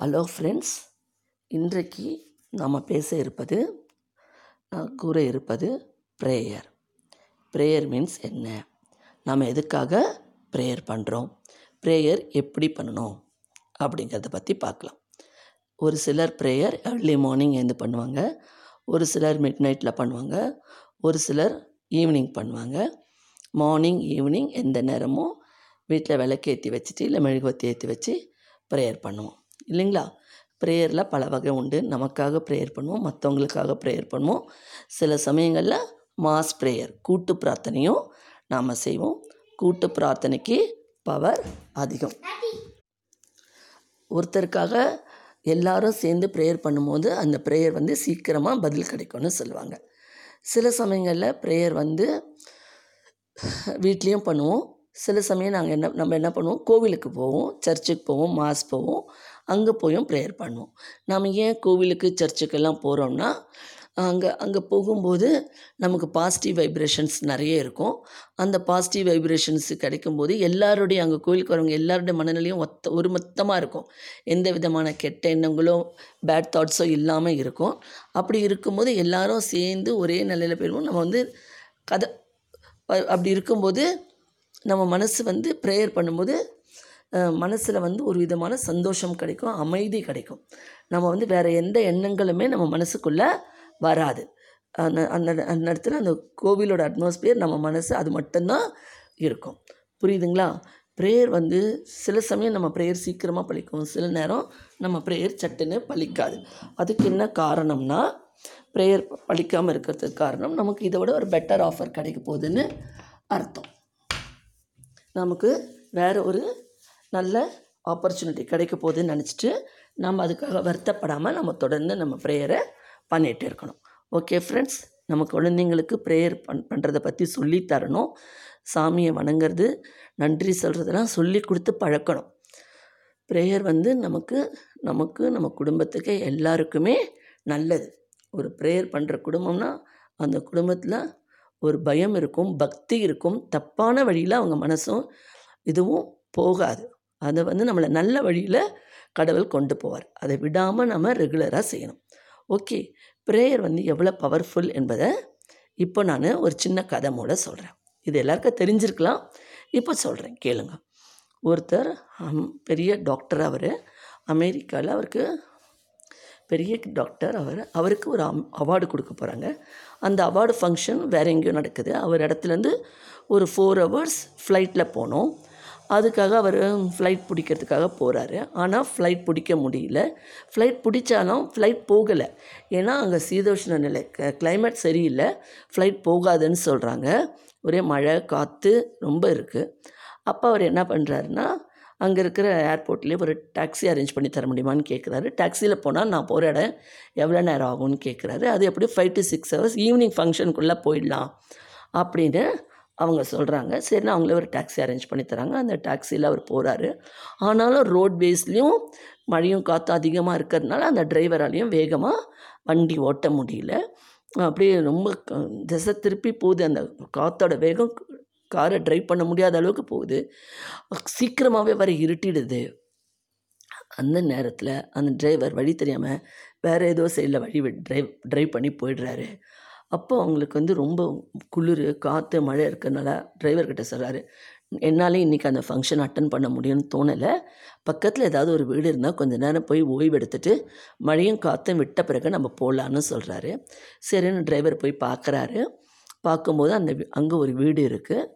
Hello friends இன்றைக்கு நாம் பேச இருப்பது நான் கூற இருப்பது ப்ரேயர் ப்ரேயர் மீன்ஸ் என்ன? நாம் எதுக்காக ப்ரேயர் பண்ணுறோம் ப்ரேயர் எப்படி பண்ணணும்? அப்படிங்கிறத பற்றி பார்க்கலாம். ஒரு சிலர் ப்ரேயர் ஏர்லி மார்னிங் எழுந்து பண்ணுவாங்க. ஒரு சிலர் மிட் நைட்டில் பண்ணுவாங்க. ஒரு சிலர் ஈவினிங் பண்ணுவாங்க. மார்னிங் ஈவினிங் எந்த நேரமும் வீட்டில் விளக்கேற்றி வச்சுட்டு இல்லை மெழுகுவத்தி ஏற்றி வச்சு ப்ரேயர் பண்ணுவோம். இல்லைங்களா? ப்ரேயரில் பல வகை உண்டு. நமக்காக ப்ரேயர் பண்ணுவோம் மற்றவங்களுக்காக ப்ரேயர் பண்ணுவோம். சில சமயங்களில் மாஸ் ப்ரேயர் கூட்டு பிரார்த்தனையும் நாம் செய்வோம். கூட்டு பிரார்த்தனைக்கு பவர் அதிகம். ஒருத்தருக்காக எல்லாரும் சேர்ந்து ப்ரேயர் பண்ணும்போது அந்த ப்ரேயர் வந்து சீக்கிரமாக பதில் கிடைக்கும்னு சொல்லுவாங்க. சில சமயங்களில் ப்ரேயர் வந்து வீட்லேயும் பண்ணுவோம். சில சமயம் நாங்கள் என்ன நம்ம என்ன பண்ணுவோம்? கோவிலுக்கு போவோம் சர்ச்சுக்கு போவோம் மாஸ் போவோம். அங்கே போயும் ப்ரேயர் பண்ணுவோம். நாம் ஏன் கோவிலுக்கு சர்ச்சுக்கெல்லாம் போகிறோம்னா அங்கே அங்கே போகும்போது நமக்கு பாசிட்டிவ் வைப்ரேஷன்ஸ் நிறைய இருக்கும். அந்த பாசிட்டிவ் வைப்ரேஷன்ஸ் கிடைக்கும்போது எல்லாருடைய அங்கே கோயிலுக்கு வரவங்க எல்லாருடைய மனநிலையும் ஒத்த ஒரு மொத்தமாக இருக்கும். எந்த விதமான கெட்ட எண்ணங்களோ பேட் தாட்ஸோ இல்லாமல் இருக்கும். அப்படி இருக்கும்போது எல்லாரும் சேர்ந்து ஒரே நிலையில் போயிடுவோம் நம்ம வந்து கதை அப்படி இருக்கும்போது நம்ம மனசு வந்து ப்ரேயர் பண்ணும்போது மனசில் வந்து ஒரு விதமான சந்தோஷம் கிடைக்கும் அமைதி கிடைக்கும். நம்ம வந்து வேறு எந்த எண்ணங்களுமே நம்ம மனசுக்குள்ளே வராது. அந்த அந்த அந்த இடத்துல அந்த கோவிலோட அட்மாஸ்பியர் நம்ம மனசு அது மட்டும்தான் இருக்கும். புரியுதுங்களா? ப்ரேயர் வந்து சில சமயம் நம்ம ப்ரேயர் சீக்கிரமாக பழிக்கும் சில நேரம் நம்ம ப்ரேயர் சட்டுன்னு பழிக்காது அதுக்கு என்ன காரணம்னா ப்ரேயர் பழிக்காமல் இருக்கிறதுக்கு காரணம் நமக்கு இதை விட ஒரு பெட்டர் ஆஃபர் கிடைக்க போகுதுன்னு அர்த்தம். நமக்கு வேறு ஒரு நல்ல ஆப்பர்ச்சுனிட்டி கிடைக்க போகுதுன்னு நினச்சிட்டு நம்ம அதுக்காக வருத்தப்படாமல் நம்ம தொடர்ந்து நம்ம ப்ரேயரை பண்ணிகிட்டு இருக்கணும். ஓகே ஃப்ரெண்ட்ஸ் நம்ம குழந்தைங்களுக்கு ப்ரேயர் பண் பண்ணுறதை பற்றி சொல்லி தரணும். சாமியை வணங்குறது நன்றி சொல்கிறதெல்லாம் சொல்லி கொடுத்து பழக்கணும். ப்ரேயர் வந்து நமக்கு நமக்கு நம்ம குடும்பத்துக்கு எல்லாருக்குமே நல்லது. ஒரு ப்ரேயர் பண்ணுற குடும்பம்னா அந்த குடும்பத்தில் ஒரு பயம் இருக்கும் பக்தி இருக்கும். தப்பான வழியில் அவங்க மனசும் இதுவும் போகாது. அதை வந்து நம்மளை நல்ல வழியில் கடவுள் கொண்டு போவார். அதை விடாமல் நம்ம ரெகுலராக செய்யணும். ஓகே. ப்ரேயர் வந்து எவ்வளோ பவர்ஃபுல் என்பதை இப்போ நான் ஒரு சின்ன கதை மூல சொல்கிறேன் இது எல்லாருக்கும் தெரிஞ்சிருக்கலாம். இப்போ சொல்கிறேன் கேளுங்க. ஒருத்தர் பெரிய டாக்டர் அவர் அமெரிக்காவில் அவருக்கு பெரிய டாக்டர் அவர் அவருக்கு ஒரு அவார்டு கொடுக்க போகிறாங்க அந்த அவார்டு ஃபங்க்ஷன் வேறு எங்கேயோ நடக்குது. அவர் இடத்துலேருந்து ஒரு ஃபோர் ஹவர்ஸ் ஃப்ளைட்டில் போனோம். அதுக்காக அவர் ஃப்ளைட் பிடிக்கிறதுக்காக போகிறாரு ஆனால் ஃப்ளைட் பிடிக்க முடியல. ஃப்ளைட் பிடிச்சாலும் ஃப்ளைட் போகலை. ஏன்னா அங்கே சீதோஷ்ண நிலை. கிளைமேட் சரியில்லை. ஃப்ளைட் போகாதுன்னு சொல்கிறாங்க ஒரே மழை காற்று ரொம்ப இருக்குது அப்போ அவர் என்ன பண்ணுறாருன்னா அங்கே இருக்கிற ஏர்போர்ட்லேயே ஒரு டாக்ஸி அரேஞ்ச் பண்ணி தர முடியுமான்னு கேட்குறாரு டாக்ஸியில் போனால் நான் போகிற இடம் எவ்வளோ நேரம் ஆகும்னு கேட்குறாரு அது எப்படி five to six hours evening ஃபங்க்ஷனுக்குள்ளே போயிடலாம் அப்படின்னு அவங்க சொல்கிறாங்க சரின்னு அவங்களே ஒரு டாக்ஸி அரேஞ்ச் பண்ணி தராங்க. அந்த டாக்ஸியில் அவர் போகிறாரு ஆனாலும் ரோட் பேஸ்லேயும் மழையும் காற்று அதிகமாக இருக்கிறதுனால அந்த டிரைவராலையும் வேகமாக வண்டி ஓட்ட முடியல. அப்படியே ரொம்ப திசை திருப்பி போகுது. அந்த காற்றோட வேகம் காரை ட்ரைவ் பண்ண முடியாத அளவுக்கு போகுது. சீக்கிரமாகவே வர இருட்டிடுது. அந்த நேரத்தில் அந்த டிரைவர் வழி தெரியாமல் வேறு ஏதோ சைடில் வழி ட்ரைவ் ட்ரைவ் பண்ணி போயிடுறாரு. அப்போ அவங்களுக்கு வந்து ரொம்ப குளிர் காற்று மழை இருக்கிறனால டிரைவர்கிட்ட சொல்கிறாரு என்னால் இன்றைக்கி அந்த ஃபங்க்ஷன் அட்டன் பண்ண முடியும்னு தோணலை. பக்கத்தில் ஏதாவது ஒரு வீடு இருந்தால் கொஞ்சம் நேரம் போய் ஓய்வு எடுத்துட்டு மழையும் காற்றும் விட்ட பிறகு நம்ம போகலான்னு சொல்கிறாரு சரின்னு டிரைவர் போய் பார்க்குறாரு பார்க்கும்போது அந்த அங்கே ஒரு வீடு இருக்குது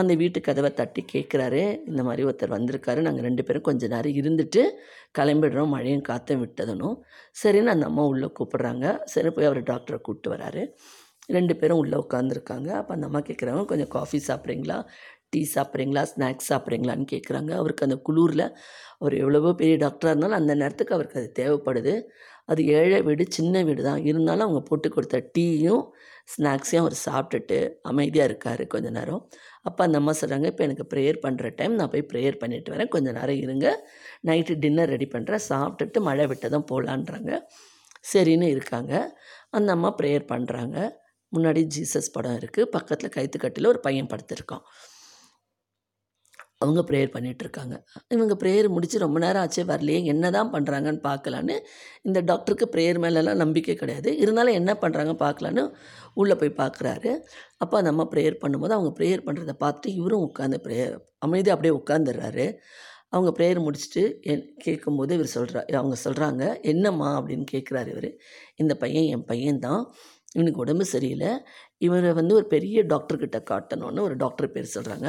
அந்த வீட்டு கதவை தட்டி கேட்குறாரு இந்த மாதிரி ஒருத்தர் வந்திருக்காரு. நாங்கள் ரெண்டு பேரும் கொஞ்சம் நேரம் இருந்துட்டு கிளம்பிடுறோம். மழையும் காற்றும் விட்டதனும் சரின்னு அந்த அம்மா உள்ளே கூப்பிட்றாங்க. சரி போய் அவர் டாக்டரை கூப்பிட்டு வராரு. ரெண்டு பேரும் உள்ளே உட்காந்துருக்காங்க அப்போ அந்த அம்மா கேட்குறவங்க கொஞ்சம் காஃபி சாப்பிட்றீங்களா? டீ சாப்பிட்றீங்களா? ஸ்நாக்ஸ் சாப்பிட்றீங்களான்னு கேட்குறாங்க. அவருக்கு அந்த குளூரில் அவர் எவ்வளவோ பெரிய டாக்டராக இருந்தாலும் அந்த நேரத்துக்கு அவருக்கு அது தேவைப்படுது. அது ஏழை வீடு சின்ன வீடு தான். இருந்தாலும் அவங்க போட்டு கொடுத்த டீயும் ஸ்நாக்ஸையும் அவர் சாப்பிட்டுட்டு அமைதியாக இருக்கார் கொஞ்ச நேரம். அப்போ அந்த அம்மா சொல்கிறாங்க இப்போ எனக்கு ப்ரேயர் பண்ணுற டைம் நான் போய் ப்ரேயர் பண்ணிட்டு வரேன். கொஞ்சம் நேரம் இருங்க. நைட்டு டின்னர் ரெடி பண்ணுறேன் சாப்பிட்டுட்டு மழை விட்டதும் போகலான்றாங்க சரின்னு இருக்காங்க. அந்த அம்மா ப்ரேயர் பண்ணுறாங்க முன்னாடி ஜீசஸ் படம் இருக்குது பக்கத்தில் கைத்துக்கட்டில் ஒரு பையன் படுத்திருக்கான். அவங்க ப்ரேயர் பண்ணிகிட்ருக்காங்க இவங்க ப்ரேயர் முடித்து ரொம்ப நேரம் ஆச்சு வரலையே என்ன தான் பண்ணுறாங்கன்னு பார்க்கலான்னு இந்த டாக்டருக்கு ப்ரேயர் மேலெலாம் நம்பிக்கை கிடையாது. இருந்தாலும் என்ன பண்ணுறாங்க பார்க்கலான்னு உள்ளே போய் பார்க்குறாரு. அப்போ அந்த அம்மா ப்ரேயர் பண்ணும்போது அவங்க ப்ரேயர் பண்ணுறத பார்த்துட்டு இவரும் உட்காந்து ப்ரேயர் அமைதியாக அப்படியே உட்காந்துடுறாரு அவங்க ப்ரேயர் முடிச்சுட்டு என் கேட்கும்போது இவர் சொல்கிறா அவங்க சொல்கிறாங்க என்னம்மா? அப்படின்னு கேட்குறாரு இவர். இந்த பையன் என் பையன்தான். இவனுக்கு உடம்பு சரியில்லை. இவரை வந்து ஒரு பெரிய டாக்டர்கிட்ட காட்டணும்னு ஒரு டாக்டர் பேர் சொல்கிறாங்க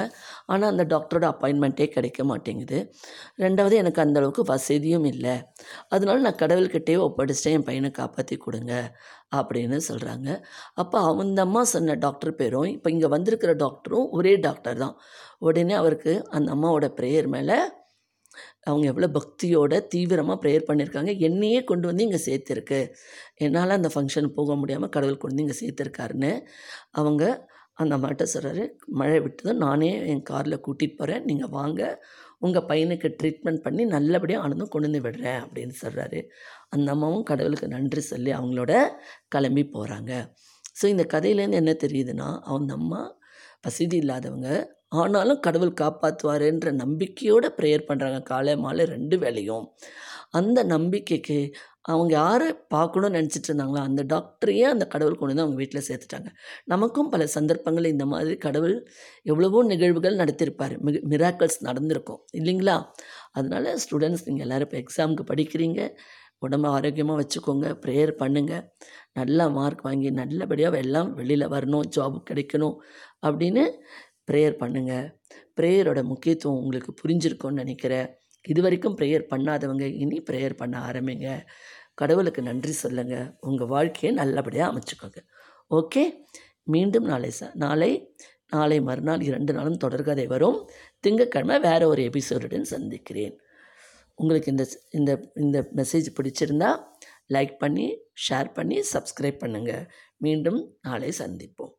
ஆனால் அந்த டாக்டரோட அப்பாயின்மெண்ட்டே கிடைக்க மாட்டேங்குது. ரெண்டாவது எனக்கு அந்தளவுக்கு வசதியும் இல்லை. அதனால நான் கடவுள்கிட்டேயே ஒப்படைச்சிட்டேன் என் பையனை காப்பாற்றி கொடுங்க அப்படின்னு சொல்கிறாங்க அப்போ அந்த அம்மா சொன்ன டாக்டர் பேரும் இப்போ இங்கே வந்திருக்கிற டாக்டரும் ஒரே டாக்டர் தான். உடனே அவருக்கு அந்த அம்மாவோட ப்ரேயர் மேலே அவங்க எவ்வளோ பக்தியோட தீவிரமாக ப்ரேயர் பண்ணியிருக்காங்க என்னையே கொண்டு வந்து இங்கே சேர்த்துருக்கு. என்னால் அந்த ஃபங்க்ஷன் போக முடியாமல் கடவுள் கொண்டு வந்து இங்கே சேர்த்துருக்காருன்னு அவங்க அந்த அம்மாட்ட சொல்கிறாரு மழை விட்டதும் நானே என் காரில் கூட்டிகிட்டு போகிறேன் நீங்கள் வாங்க. உங்கள் பையனுக்கு ட்ரீட்மெண்ட் பண்ணி நல்லபடியாக ஆனந்தம் கொண்டு வந்து விடுறேன் அப்படின்னு சொல்கிறாரு அந்த அம்மாவும் கடவுளுக்கு நன்றி சொல்லி அவங்களோட கிளம்பி போகிறாங்க ஸோ இந்த கதையிலேருந்து என்ன தெரியுதுன்னா அவங்க அம்மா வசதி இல்லாதவங்க ஆனாலும் கடவுள் காப்பாற்றுவாருன்ற நம்பிக்கையோடு ப்ரேயர் பண்ணுறாங்க காலை மாலை ரெண்டு வேலையும் அந்த நம்பிக்கைக்கு அவங்க யாரை பார்க்கணும்னு நினச்சிட்டு இருந்தாங்களோ அந்த டாக்டரையே அந்த கடவுள் கொண்டு வந்து அவங்க வீட்டில் சேர்த்துட்டாங்க. நமக்கும் பல சந்தர்ப்பங்கள் இந்த மாதிரி கடவுள் எவ்வளவோ நிகழ்வுகள் நடத்தியிருப்பார். மிக மிராக்கல்ஸ் நடந்திருக்கும். இல்லைங்களா? அதனால் ஸ்டூடெண்ட்ஸ் நீங்கள் எல்லோரும் இப்போ எக்ஸாமுக்கு படிக்கிறீங்க. உடம்பு ஆரோக்கியமாக வச்சுக்கோங்க. ப்ரேயர் பண்ணுங்கள் நல்லா மார்க் வாங்கி நல்லபடியாக எல்லாம் வெளியில் வரணும். ஜாப் கிடைக்கணும் அப்படின்னு ப்ரேயர் பண்ணுங்கள் ப்ரேயரோட முக்கியத்துவம் உங்களுக்கு புரிஞ்சிருக்கும்னு நினைக்கிறேன். இது வரைக்கும் ப்ரேயர் பண்ணாதவங்க இனி ப்ரேயர் பண்ண ஆரம்பிங்க. கடவுளுக்கு நன்றி சொல்லுங்கள் உங்கள் வாழ்க்கையை நல்லபடியாக அமைச்சுக்கோங்க. ஓகே? மீண்டும் நாளை ச நாளை நாளை மறுநாள் இரண்டு நாளும் தொடர்கதை வரும். திங்கட்கிழமை வேறு ஒரு எபிசோடுடன் சந்திக்கிறேன். உங்களுக்கு இந்த இந்த இந்த மெசேஜ் பிடிச்சிருந்தா லைக் பண்ணி ஷேர் பண்ணி சப்ஸ்கிரைப் பண்ணுங்கள் மீண்டும் நாளை சந்திப்போம்.